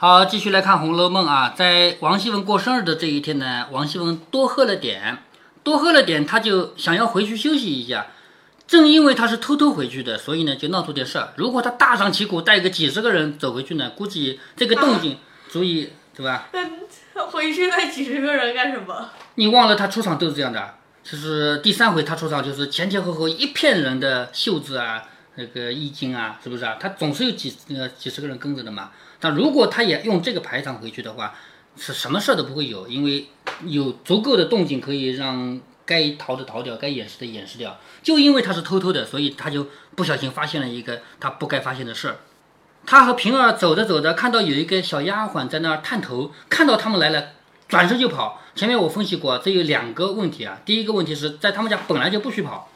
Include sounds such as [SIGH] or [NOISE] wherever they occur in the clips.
好，继续来看《红楼梦》啊，在王熙凤过生日的这一天呢，王熙凤多喝了点，多喝了点，她就想要回去休息一下。正因为她是偷偷回去的，所以呢就闹出点事儿。如果她大张旗鼓带个几十个人走回去呢，估计这个动静足以，对吧？那 [LAUGHS] 回去那几十个人干什么？你忘了她出场都是这样的，就是第三回她出场就是前前后后一片人的袖子啊，那个衣襟啊，是不是啊？她总是有几呃几十个人跟着的嘛。但如果他也用这个排场回去的话，是什么事儿都不会有，因为有足够的动静可以让该逃的逃掉，该掩饰的掩饰掉。就因为他是偷偷的，所以他就不小心发现了一个他不该发现的事儿。他和平儿走着走着，看到有一个小丫鬟在那儿探头，看到他们来了，转身就跑。前面我分析过，这有两个问题啊。第一个问题是在他们家本来就不许跑。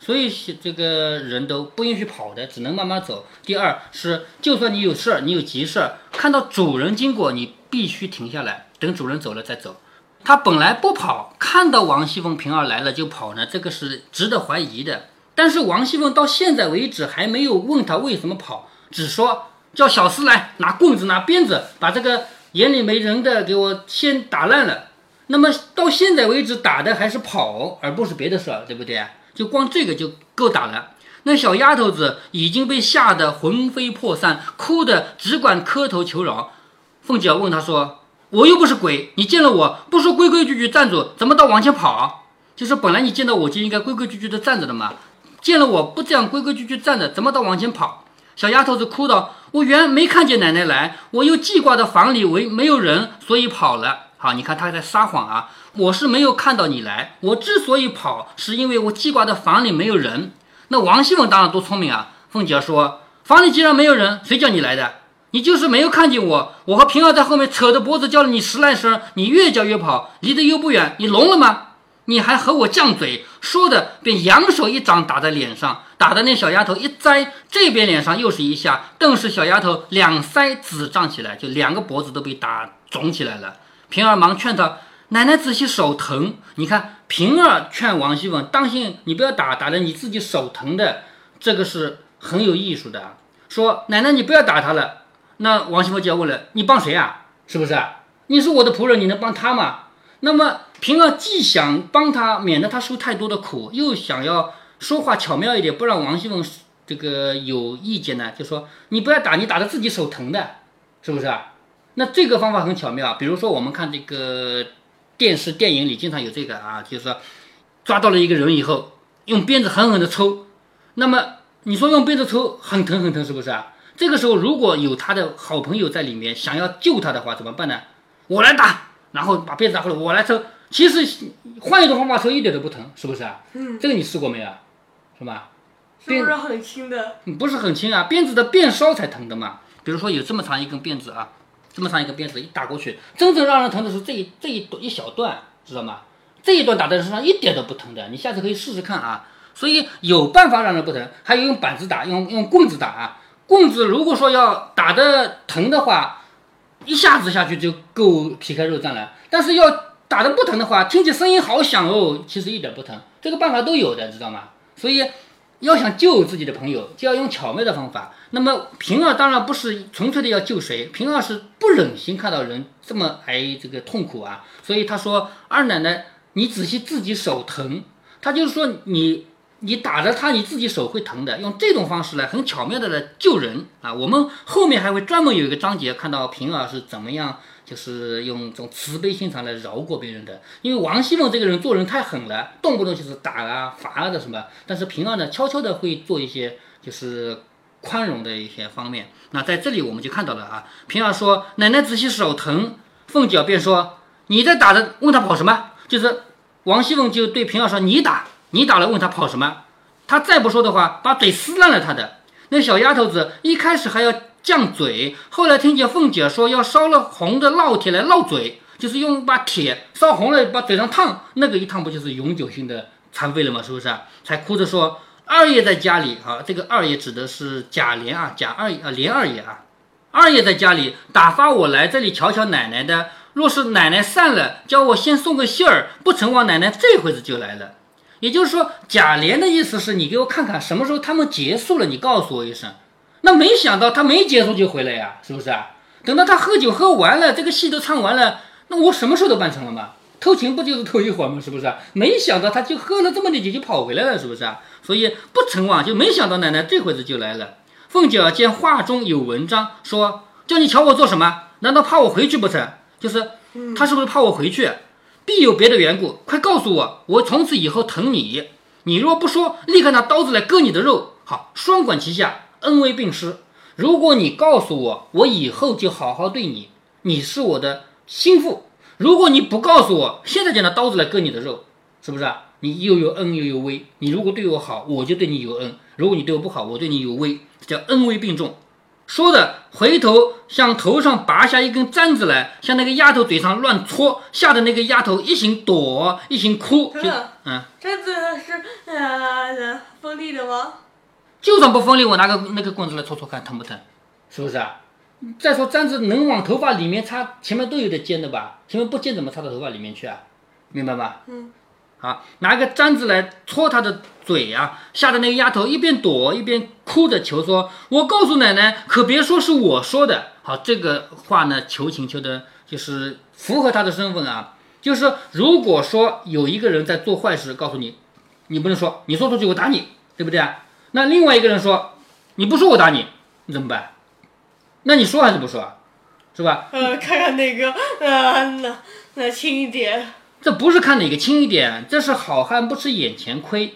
所以这个人都不允许跑的，只能慢慢走。第二是，就算你有事儿，你有急事儿，看到主人经过，你必须停下来，等主人走了再走。他本来不跑，看到王熙凤、平儿来了就跑呢，这个是值得怀疑的。但是王熙凤到现在为止还没有问他为什么跑，只说叫小厮来拿棍子、拿鞭子，把这个眼里没人的给我先打烂了。那么到现在为止打的还是跑，而不是别的事儿，对不对？就光这个就够打了。那小丫头子已经被吓得魂飞魄散，哭的只管磕头求饶。凤姐问她说：“我又不是鬼，你见了我不说规规矩矩站住，怎么倒往前跑？就是本来你见到我就应该规规矩矩的站着的嘛。见了我不这样规规矩矩站着，怎么倒往前跑？”小丫头子哭道：“我原没看见奶奶来，我又记挂的房里为没有人，所以跑了。”好，你看她在撒谎啊！我是没有看到你来，我之所以跑，是因为我记挂的房里没有人。那王熙凤当然多聪明啊！凤姐说：“房里既然没有人，谁叫你来的？你就是没有看见我，我和平儿在后面扯着脖子叫了你十来声，你越叫越跑，离得又不远，你聋了吗？你还和我犟嘴！”说的便扬手一掌打在脸上，打的那小丫头一栽，这边脸上又是一下，顿时小丫头两腮紫胀起来，就两个脖子都被打肿起来了。平儿忙劝她：“奶奶仔细手疼。”你看，平儿劝王熙凤：“当心，你不要打，打的你自己手疼的。”这个是很有艺术的。说：“奶奶，你不要打他了。”那王熙凤就要问了：“你帮谁啊？是不是？你是我的仆人，你能帮他吗？”那么平儿既想帮他，免得他受太多的苦，又想要说话巧妙一点，不让王熙凤这个有意见呢，就说：“你不要打，你打的自己手疼的，是不是啊？”那这个方法很巧妙，比如说我们看这个电视电影里经常有这个啊，就是说抓到了一个人以后，用鞭子狠狠的抽，那么你说用鞭子抽很疼很疼是不是啊？这个时候如果有他的好朋友在里面想要救他的话怎么办呢？我来打，然后把鞭子拿过来，我来抽。其实换一种方法抽一点都不疼，是不是啊？嗯，这个你试过没有？是吧？是不是很轻的？不是很轻啊，鞭子的鞭梢才疼的嘛。比如说有这么长一根鞭子啊。这么长一个鞭子一打过去，真正让人疼的是这一这一一小段，知道吗？这一段打在身上一点都不疼的，你下次可以试试看啊。所以有办法让人不疼，还有用板子打，用用棍子打啊。棍子如果说要打的疼的话，一下子下去就够皮开肉绽了。但是要打的不疼的话，听起声音好响哦，其实一点不疼。这个办法都有的，知道吗？所以。要想救自己的朋友，就要用巧妙的方法。那么平儿当然不是纯粹的要救谁，平儿是不忍心看到人这么挨这个痛苦啊，所以他说：“二奶奶，你仔细自己手疼。”他就是说你你打着他，你自己手会疼的。用这种方式来很巧妙的来救人啊。我们后面还会专门有一个章节看到平儿是怎么样。就是用这种慈悲心肠来饶过别人的，因为王熙凤这个人做人太狠了，动不动就是打啊、罚啊的什么。但是平儿呢，悄悄的会做一些就是宽容的一些方面。那在这里我们就看到了啊，平儿说：“奶奶仔细手疼。”凤姐便说：“你在打的，问他跑什么？”就是王熙凤就对平儿说：“你打，你打了，问他跑什么？”他再不说的话，把嘴撕烂了他的。那小丫头子一开始还要。犟嘴，后来听见凤姐说要烧了红的烙铁来烙嘴，就是用把铁烧红了，把嘴上烫，那个一烫不就是永久性的残废了吗？是不是啊？才哭着说二爷在家里啊，这个二爷指的是贾琏啊，贾二啊，琏二爷啊，二爷在家里打发我来这里瞧瞧奶奶的。若是奶奶散了，叫我先送个信儿，不成望奶奶这会子就来了。也就是说，贾琏的意思是你给我看看什么时候他们结束了，你告诉我一声。那没想到他没结束就回来呀，是不是啊？等到他喝酒喝完了，这个戏都唱完了，那我什么事都办成了嘛？偷情不就是偷一会儿吗？是不是？没想到他就喝了这么点酒就跑回来了，是不是啊？所以不成忘，就没想到奶奶这会子就来了。凤姐儿见话中有文章，说叫你瞧我做什么？难道怕我回去不成？就是他是不是怕我回去？必有别的缘故，快告诉我，我从此以后疼你。你若不说，立刻拿刀子来割你的肉。好，双管齐下，恩威并施。如果你告诉我，我以后就好好对你，你是我的心腹。如果你不告诉我，现在就拿刀子来割你的肉，是不是啊？你又有恩又有威。你如果对我好，我就对你有恩；如果你对我不好，我对你有威，叫恩威并重。说着，回头向头上拔下一根簪子来，向那个丫头嘴上乱戳，吓得那个丫头一行躲，一行哭。就嗯，簪子是呃锋利的吗？就算不锋利，我拿个那个棍子来戳戳看，疼不疼？是不是啊？再说簪子能往头发里面插，前面都有点尖的吧？前面不尖怎么插到头发里面去啊？明白吧？嗯。啊，拿个簪子来戳她的嘴呀，吓得那个丫头一边躲一边哭着求说：“我告诉奶奶，可别说是我说的。”好，这个话呢，求情求的就是符合她的身份啊。就是如果说有一个人在做坏事，告诉你，你不能说，你说出去我打你，对不对啊？那另外一个人说，你不说我打你，你怎么办？那你说还是不说啊？是吧？呃，看看哪个呃，那那轻一点。这不是看哪个轻一点，这是好汉不吃眼前亏，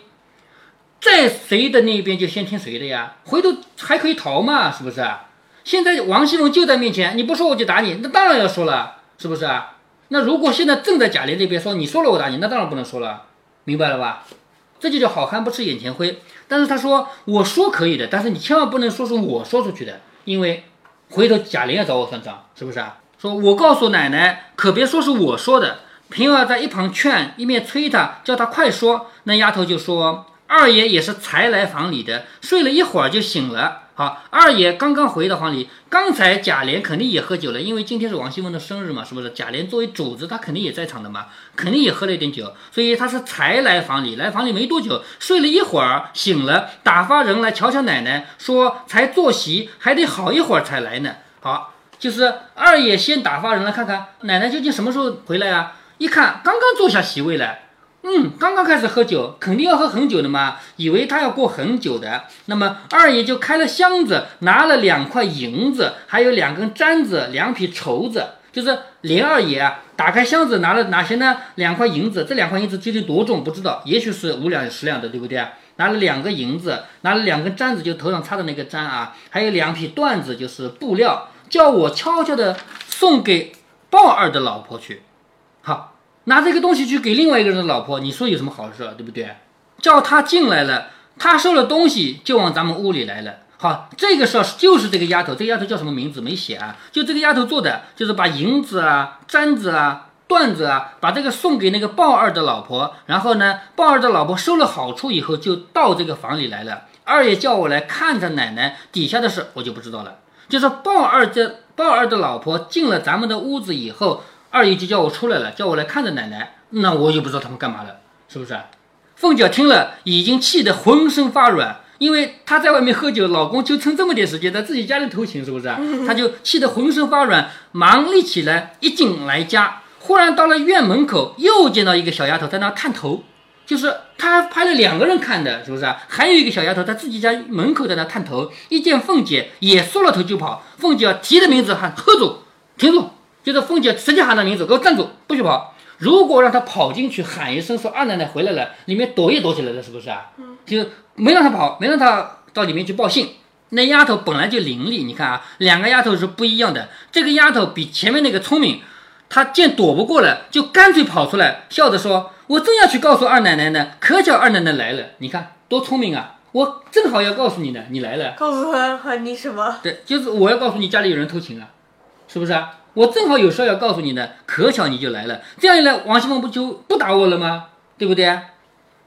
在谁的那边就先听谁的呀，回头还可以逃嘛，是不是？现在王熙凤就在面前，你不说我就打你，那当然要说了，是不是啊？那如果现在正在贾琏这边说，你说了我打你，那当然不能说了，明白了吧？这就叫好汉不吃眼前亏。但是他说我说可以的，但是你千万不能说是我说出去的，因为。回头贾琏要找我算账，是不是啊？说我告诉奶奶，可别说是我说的。平儿在一旁劝，一面催他，叫他快说。那丫头就说：“二爷也是才来房里的，睡了一会儿就醒了。”好，二爷刚刚回到房里，刚才贾琏肯定也喝酒了，因为今天是王熙凤的生日嘛，是不是？贾琏作为主子，他肯定也在场的嘛，肯定也喝了一点酒，所以他是才来房里，来房里没多久，睡了一会儿醒了，打发人来瞧瞧奶奶，说才坐席，还得好一会儿才来呢。好，就是二爷先打发人来看看奶奶究竟什么时候回来啊？一看刚刚坐下席位了。嗯，刚刚开始喝酒，肯定要喝很久的嘛，以为他要过很久的。那么二爷就开了箱子，拿了两块银子，还有两根簪子，两匹绸子。就是林二爷啊，打开箱子拿了哪些呢？两块银子，这两块银子究竟多重不知道，也许是五两十两的，对不对？拿了两个银子，拿了两根簪子，就头上插的那个簪啊，还有两匹缎子，就是布料，叫我悄悄的送给鲍二的老婆去。好。拿这个东西去给另外一个人的老婆，你说有什么好事，对不对？叫他进来了，他收了东西就往咱们屋里来了。好，这个事儿就是这个丫头，这个丫头叫什么名字没写啊？就这个丫头做的，就是把银子啊、簪子啊、缎子啊，把这个送给那个鲍二的老婆。然后呢，鲍二的老婆收了好处以后，就到这个房里来了。二爷叫我来看着奶奶底下的事，我就不知道了。就是鲍二这鲍二的老婆进了咱们的屋子以后。二姨就叫我出来了，叫我来看着奶奶，那我也不知道他们干嘛了，是不是？凤姐听了，已经气得浑身发软，因为她在外面喝酒，老公就趁这么点时间在自己家里偷情，是不是？她就气得浑身发软，忙立起来，一进来家，忽然到了院门口，又见到一个小丫头在那探头，就是她派了两个人看的，是不是？还有一个小丫头在自己家门口在那探头，一见凤姐也缩了头就跑，凤姐提着名字喊：“喝住，停住！”就是凤姐直接喊他名字，给我站住，不许跑！如果让他跑进去喊一声说二奶奶回来了，里面躲也躲起来了，是不是啊？嗯，就没让他跑，没让他到里面去报信。那丫头本来就伶俐，你看啊，两个丫头是不一样的。这个丫头比前面那个聪明，她见躲不过了，就干脆跑出来，笑着说：“我正要去告诉二奶奶呢，可巧二奶奶来了。你看多聪明啊！我正好要告诉你呢，你来了。告诉她喊你什么？对，就是我要告诉你家里有人偷情了，是不是啊？”我正好有事要告诉你呢，可巧你就来了。这样一来，王熙凤不就不打我了吗？对不对？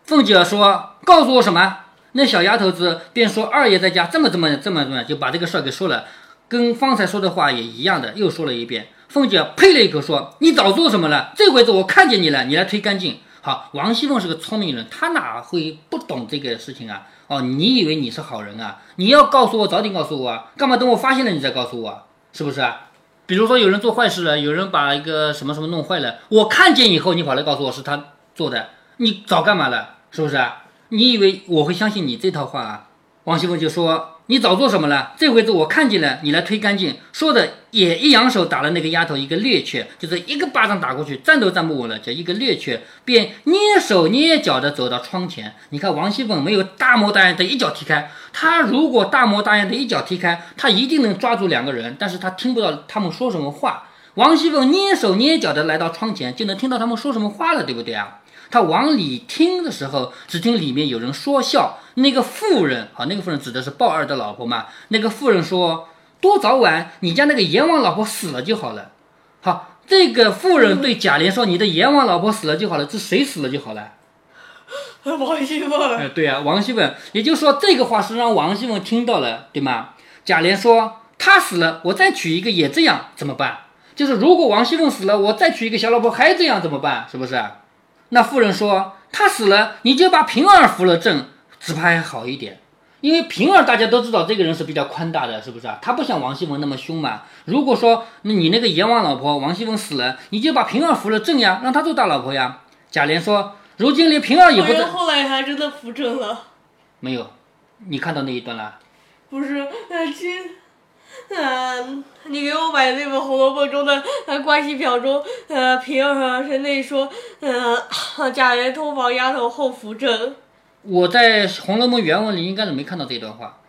凤姐说：“告诉我什么？”那小丫头子便说：“二爷在家，这么这么这么这么，就把这个事儿给说了，跟方才说的话也一样的，又说了一遍。”凤姐呸了一口说：“你早做什么了？这回子我看见你了，你来推干净。”好，王熙凤是个聪明人，她哪会不懂这个事情啊？哦，你以为你是好人啊？你要告诉我，早点告诉我啊！干嘛等我发现了你再告诉我？是不是啊？比如说有人做坏事了，有人把一个什么什么弄坏了，我看见以后，你跑来告诉我是他做的，你早干嘛了？是不是啊？你以为我会相信你这套话啊？王熙凤就说：“你早做什么了？这回子我看见了，你来推干净。”说的也一扬手打了那个丫头一个趔趄，就是一个巴掌打过去，站都站不稳了，叫一个趔趄，便蹑手蹑脚的走到窗前。你看王熙凤没有大模大样的一脚踢开，她如果大模大样的一脚踢开，她一定能抓住两个人，但是她听不到他们说什么话。王熙凤蹑手蹑脚的来到窗前，就能听到他们说什么话了，对不对啊？他往里听的时候，只听里面有人说笑。那个妇人啊，那个妇人指的是鲍二的老婆嘛。那个妇人说：“多早晚，你家那个阎王老婆死了就好了。”好，这个妇人对贾琏说：“你的阎王老婆死了就好了。”这谁死了就好了？王熙凤。哎，对啊，王熙凤。也就是说，这个话是让王熙凤听到了，对吗？贾琏说：“他死了，我再娶一个也这样，怎么办？就是如果王熙凤死了，我再娶一个小老婆还这样怎么办？是不是？”那妇人说：“他死了，你就把平儿扶了正，只怕还好一点。因为平儿大家都知道，这个人是比较宽大的，是不是啊？他不像王熙凤那么凶嘛。如果说你那个阎王老婆王熙凤死了，你就把平儿扶了正呀，让她做大老婆呀。”贾琏说：“如今连平儿也不得。”后来还真的扶正了。没有，你看到那一段了？不是，那，今。嗯，你给我买的那本《红楼梦》中的关系表中，呃平儿是那说，呃 [LAUGHS] 贾琏通房丫头后扶正。我在《红楼梦》原文里应该是没看到这段话，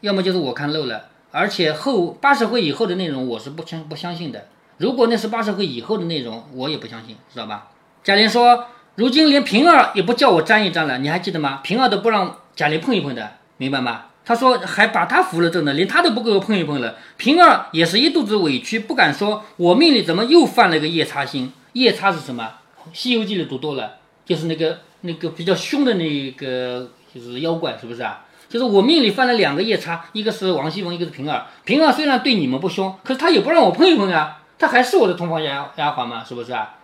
要么就是我看漏了。而且后八十回以后的内容我是不相不相信的。如果那是八十回以后的内容，我也不相信，知道吧？贾琏说，如今连平儿也不叫我沾一沾了，你还记得吗？平儿都不让贾琏碰一碰的，明白吗？他说还把他扶了正呢，连他都不给我碰一碰了。平儿也是一肚子委屈，不敢说。我命里怎么又犯了个夜叉星？夜叉是什么？《西游记》里读多了，就是那个那个比较凶的那个就是妖怪，是不是啊？就是我命里犯了两个夜叉，一个是王熙凤，一个是平儿。平儿虽然对你们不凶，可是他也不让我碰一碰啊，他还是我的同房丫丫鬟嘛，是不是啊？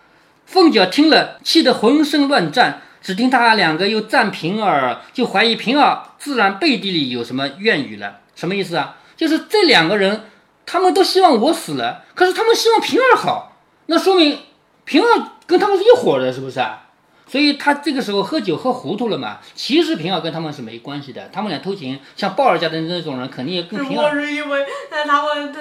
凤姐听了，气得浑身乱颤。只听他两个又赞平儿，就怀疑平儿自然背地里有什么怨语了。什么意思啊？就是这两个人，他们都希望我死了，可是他们希望平儿好，那说明平儿跟他们是一伙的，是不是啊？所以他这个时候喝酒喝糊涂了嘛。其实平儿跟他们是没关系的，他们俩偷情，像鲍尔家的那种人，肯定也跟平儿。只不过是因为他们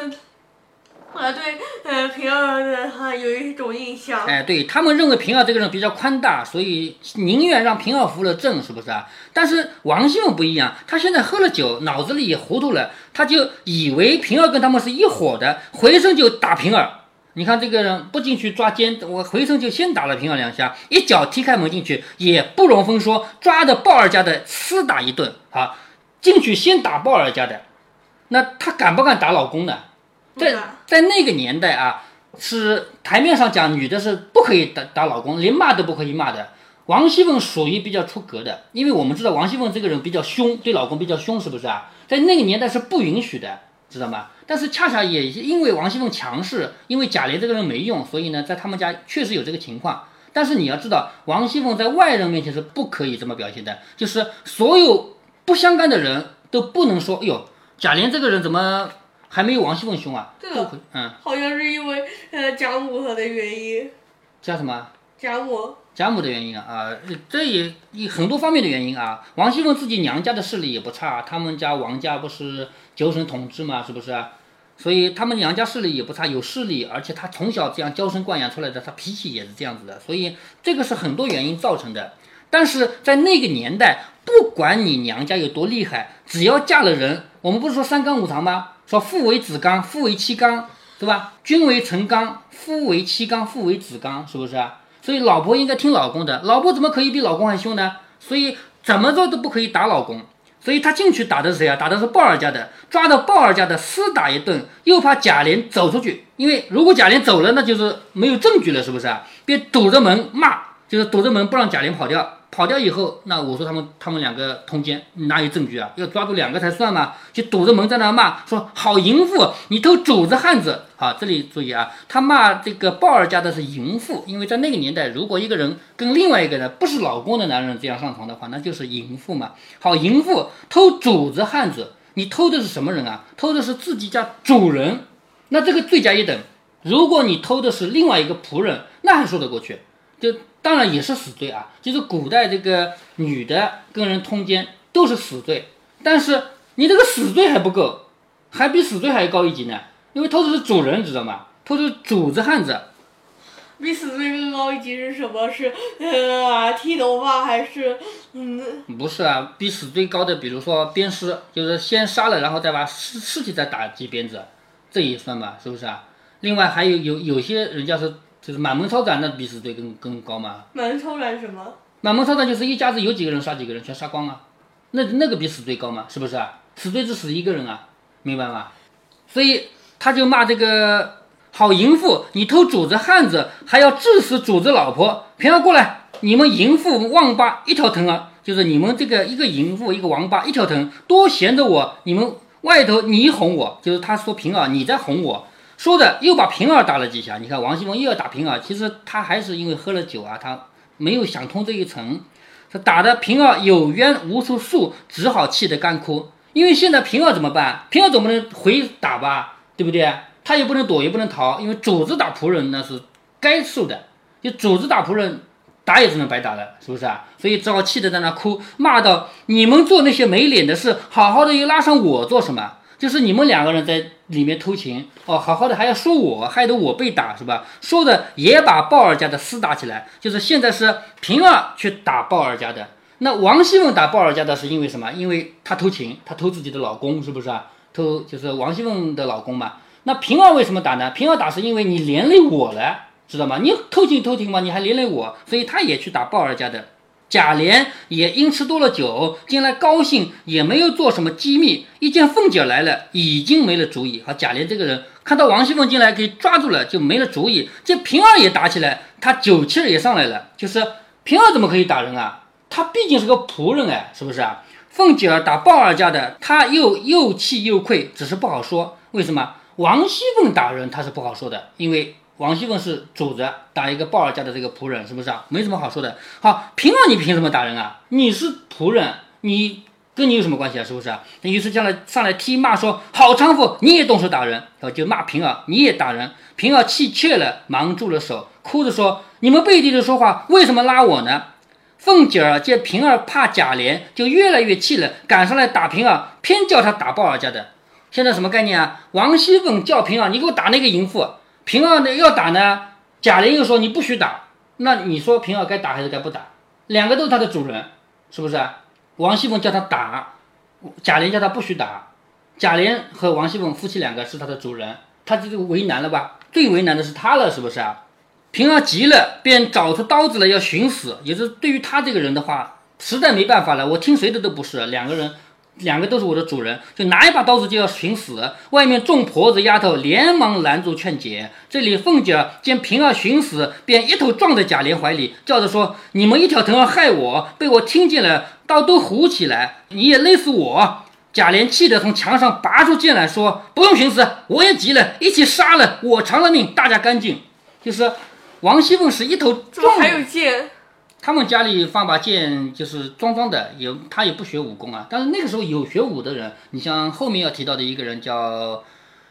啊，对，呃，平儿的哈有一种印象。哎，对他们认为平儿这个人比较宽大，所以宁愿让平儿扶了正，是不是啊？但是王熙凤不一样，她现在喝了酒，脑子里也糊涂了，她就以为平儿跟他们是一伙的，回身就打平儿。你看这个人不进去抓奸，我回身就先打了平儿两下，一脚踢开门进去，也不容分说，抓着鲍二家的厮打一顿。好，进去先打鲍二家的，那他敢不敢打老公呢？在在那个年代啊，是台面上讲，女的是不可以打打老公，连骂都不可以骂的。王熙凤属于比较出格的，因为我们知道王熙凤这个人比较凶，对老公比较凶，是不是啊？在那个年代是不允许的，知道吗？但是恰恰也因为王熙凤强势，因为贾琏这个人没用，所以呢，在他们家确实有这个情况。但是你要知道，王熙凤在外人面前是不可以这么表现的，就是所有不相干的人都不能说，哎呦，贾琏这个人怎么？还没有王熙凤凶啊？嗯，好像是因为呃贾母她的原因。贾什么？贾母。贾母的原因啊啊，这也很多方面的原因啊。王熙凤自己娘家的势力也不差，他们家王家不是九省统治嘛，是不是？所以他们娘家势力也不差，有势力，而且她从小这样娇生惯养出来的，她脾气也是这样子的，所以这个是很多原因造成的。但是在那个年代，不管你娘家有多厉害，只要嫁了人，我们不是说三纲五常吗？说父为子纲，父为妻纲，对吧？君为臣纲，夫为妻纲，父为子纲，是不是啊？所以老婆应该听老公的，老婆怎么可以比老公还凶呢？所以怎么着都不可以打老公。所以他进去打的是谁啊？打的是鲍尔家的，抓到鲍尔家的厮打一顿，又怕贾琏走出去，因为如果贾琏走了，那就是没有证据了，是不是啊？便堵着门骂，就是堵着门不让贾琏跑掉。跑掉以后，那我说他们他们两个通奸，哪有证据啊？要抓住两个才算嘛！就堵着门在那骂，说好淫妇，你偷主子汉子。好，这里注意啊，他骂这个鲍二家的是淫妇，因为在那个年代，如果一个人跟另外一个人不是老公的男人这样上床的话，那就是淫妇嘛。好，淫妇偷主子汉子，你偷的是什么人啊？偷的是自己家主人，那这个罪加一等。如果你偷的是另外一个仆人，那还说得过去，就当然也是死罪啊。就是古代这个女的跟人通奸都是死罪，但是你这个死罪还不够，还比死罪还高一级呢。因为偷的是主人，知道吗？偷的是主子汉子。比死罪更高一级是什么？是呃剃头发还是嗯？不是啊，比死罪高的，比如说鞭尸，就是先杀了，然后再把尸尸体再打几鞭子，这也算吧？是不是啊？另外还有有有些人家是就是满门抄斩，那比死罪更更高嘛？满门抄斩什么？满门抄斩就是一家子有几个人杀几个人，全杀光了，那那个比死罪高吗？是不是啊？死罪只死一个人啊，明白吗？所以他就骂这个。好淫妇，你偷主子汉子，还要致死主子老婆，平儿过来，你们淫妇王八一条藤啊！就是你们这个一个淫妇，一个王八一条藤，多闲着我，你们外头你哄我，就是他说平儿你在哄我，说着又把平儿打了几下。你看王熙凤又要打平儿，其实他还是因为喝了酒啊，他没有想通这一层，他打的平儿有冤无处诉，只好气得干哭。因为现在平儿怎么办？平儿总不能回打吧，对不对？他也不能躲，也不能逃，因为主子打仆人那是该受的。就主子打仆人，打也只能白打了，是不是啊？所以只好气得在那哭，骂道：“你们做那些没脸的事，好好的又拉上我做什么？就是你们两个人在里面偷情哦，好好的还要说我，害得我被打，是吧？说的也把鲍二家的厮打起来。就是现在是平儿去打鲍二家的，那王熙凤打鲍二家的是因为什么？因为她偷情，她偷自己的老公，是不是啊？偷就是王熙凤的老公嘛。”那平儿为什么打呢？平儿打是因为你连累我了，知道吗？你偷情偷情嘛，你还连累我，所以他也去打鲍二家的。贾琏也因吃多了酒，进来高兴，也没有做什么机密。一见凤姐来了，已经没了主意。好，贾琏这个人看到王熙凤进来，给抓住了，就没了主意。这平儿也打起来，他酒气儿也上来了。就是平儿怎么可以打人啊？他毕竟是个仆人哎，是不是啊？凤姐打鲍二家的，他又又气又愧，只是不好说。为什么？王熙凤打人，他是不好说的，因为王熙凤是主子，打一个鲍二家的这个仆人，是不是啊？没什么好说的。好，平儿，你凭什么打人啊？你是仆人，你跟你有什么关系啊？是不是啊？那于是将来上来踢骂说：“好娼妇，你也动手打人。”然后就骂平儿，你也打人。平儿气怯了，忙住了手，哭着说：“你们背地里说话，为什么拉我呢？”凤姐儿见平儿怕贾琏，就越来越气了，赶上来打平儿，偏叫他打鲍二家的。现在什么概念啊？王熙凤叫平儿，你给我打那个淫妇。平儿呢要打呢，贾琏又说你不许打。那你说平儿该打还是该不打？两个都是他的主人，是不是？王熙凤叫他打，贾琏叫他不许打。贾琏和王熙凤夫妻两个是他的主人，他这就为难了吧？最为难的是他了，是不是啊？平儿急了，便找出刀子来要寻死。也是对于他这个人的话，实在没办法了，我听谁的都不是。两个人。两个都是我的主人，就拿一把刀子就要寻死。外面众婆子丫头连忙拦住劝解。这里凤姐见平儿寻死，便一头撞在贾琏怀里，叫着说：“你们一条藤儿害我，被我听见了，刀都胡起来，你也累死我。”贾琏气得从墙上拔出剑来说：“不用寻死，我也急了，一起杀了，我偿了命，大家干净。”就是王熙凤是一头撞，还有剑。他们家里放把剑，就是装装的，也他也不学武功啊。但是那个时候有学武的人，你像后面要提到的一个人叫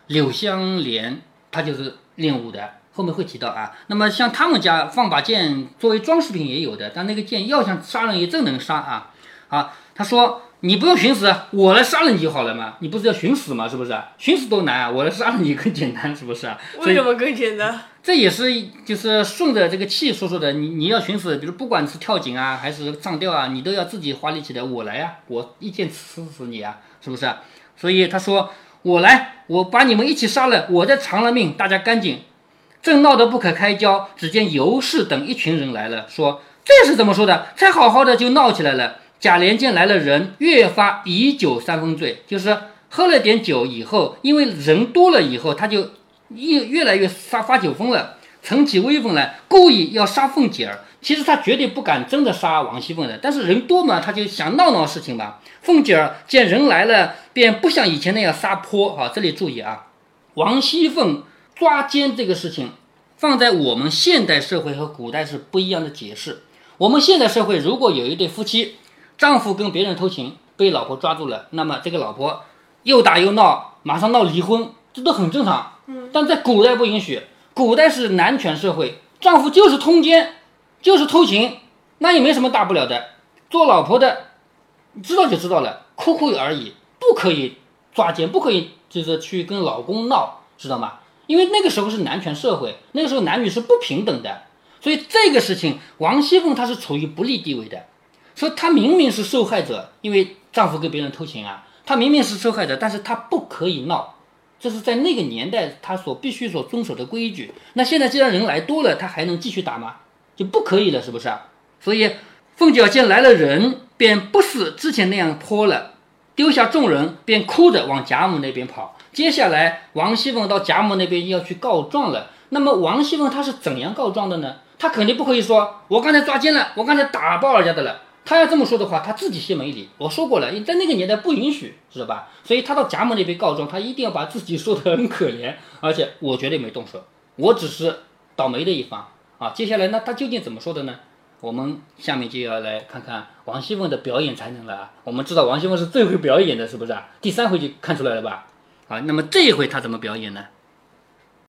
柳香莲，他就是练武的，后面会提到啊。那么像他们家放把剑作为装饰品也有的，但那个剑要想杀人也真能杀啊。啊，他说。你不用寻死，我来杀了你就好了嘛。你不是要寻死嘛？是不是？寻死多难啊，我来杀了你更简单，是不是？[LAUGHS] 为什么更简单？这也是就是顺着这个气说说的。你你要寻死，比如不管是跳井啊，还是上吊啊，你都要自己花力气的。我来呀，我一剑刺死你啊，是不是？所以他说我来，我把你们一起杀了，我再偿了命，大家干净。正闹得不可开交，只见尤氏等一群人来了，说这是怎么说的？才好好的就闹起来了。贾琏见来了人，越发以酒三分醉，就是喝了点酒以后，因为人多了以后，他就越越来越发发酒疯了，逞起威风来，故意要杀凤姐儿。其实他绝对不敢真的杀王熙凤的，但是人多嘛，他就想闹闹事情吧。凤姐儿见人来了，便不像以前那样撒泼啊。这里注意啊，王熙凤抓奸这个事情，放在我们现代社会和古代是不一样的解释。我们现代社会如果有一对夫妻，丈夫跟别人偷情，被老婆抓住了，那么这个老婆又打又闹，马上闹离婚，这都很正常。嗯，但在古代不允许。古代是男权社会，丈夫就是通奸，就是偷情，那也没什么大不了的。做老婆的知道就知道了，哭哭而已，不可以抓奸，不可以就是去跟老公闹，知道吗？因为那个时候是男权社会，那个时候男女是不平等的，所以这个事情王熙凤她是处于不利地位的，说她明明是受害者，因为丈夫跟别人偷情啊，她明明是受害者，但是她不可以闹。这是在那个年代她所必须所遵守的规矩。那现在既然人来多了，她还能继续打吗？就不可以了，是不是？所以凤姐见来了人，便不似之前那样泼了，丢下众人，便哭着往贾母那边跑。接下来王熙凤到贾母那边要去告状了。那么王熙凤她是怎样告状的呢？她肯定不可以说我刚才抓奸了，我刚才打爆人家的了。他要这么说的话，他自己先没理。我说过了，在那个年代不允许，知道吧？所以他到贾母那边告状，他一定要把自己说的很可怜，而且我绝对没动手，我只是倒霉的一方啊。接下来那他究竟怎么说的呢？我们下面就要来看看王熙凤的表演才能了啊。我们知道王熙凤是最会表演的，是不是啊？第三回就看出来了吧？啊，那么这一回他怎么表演呢？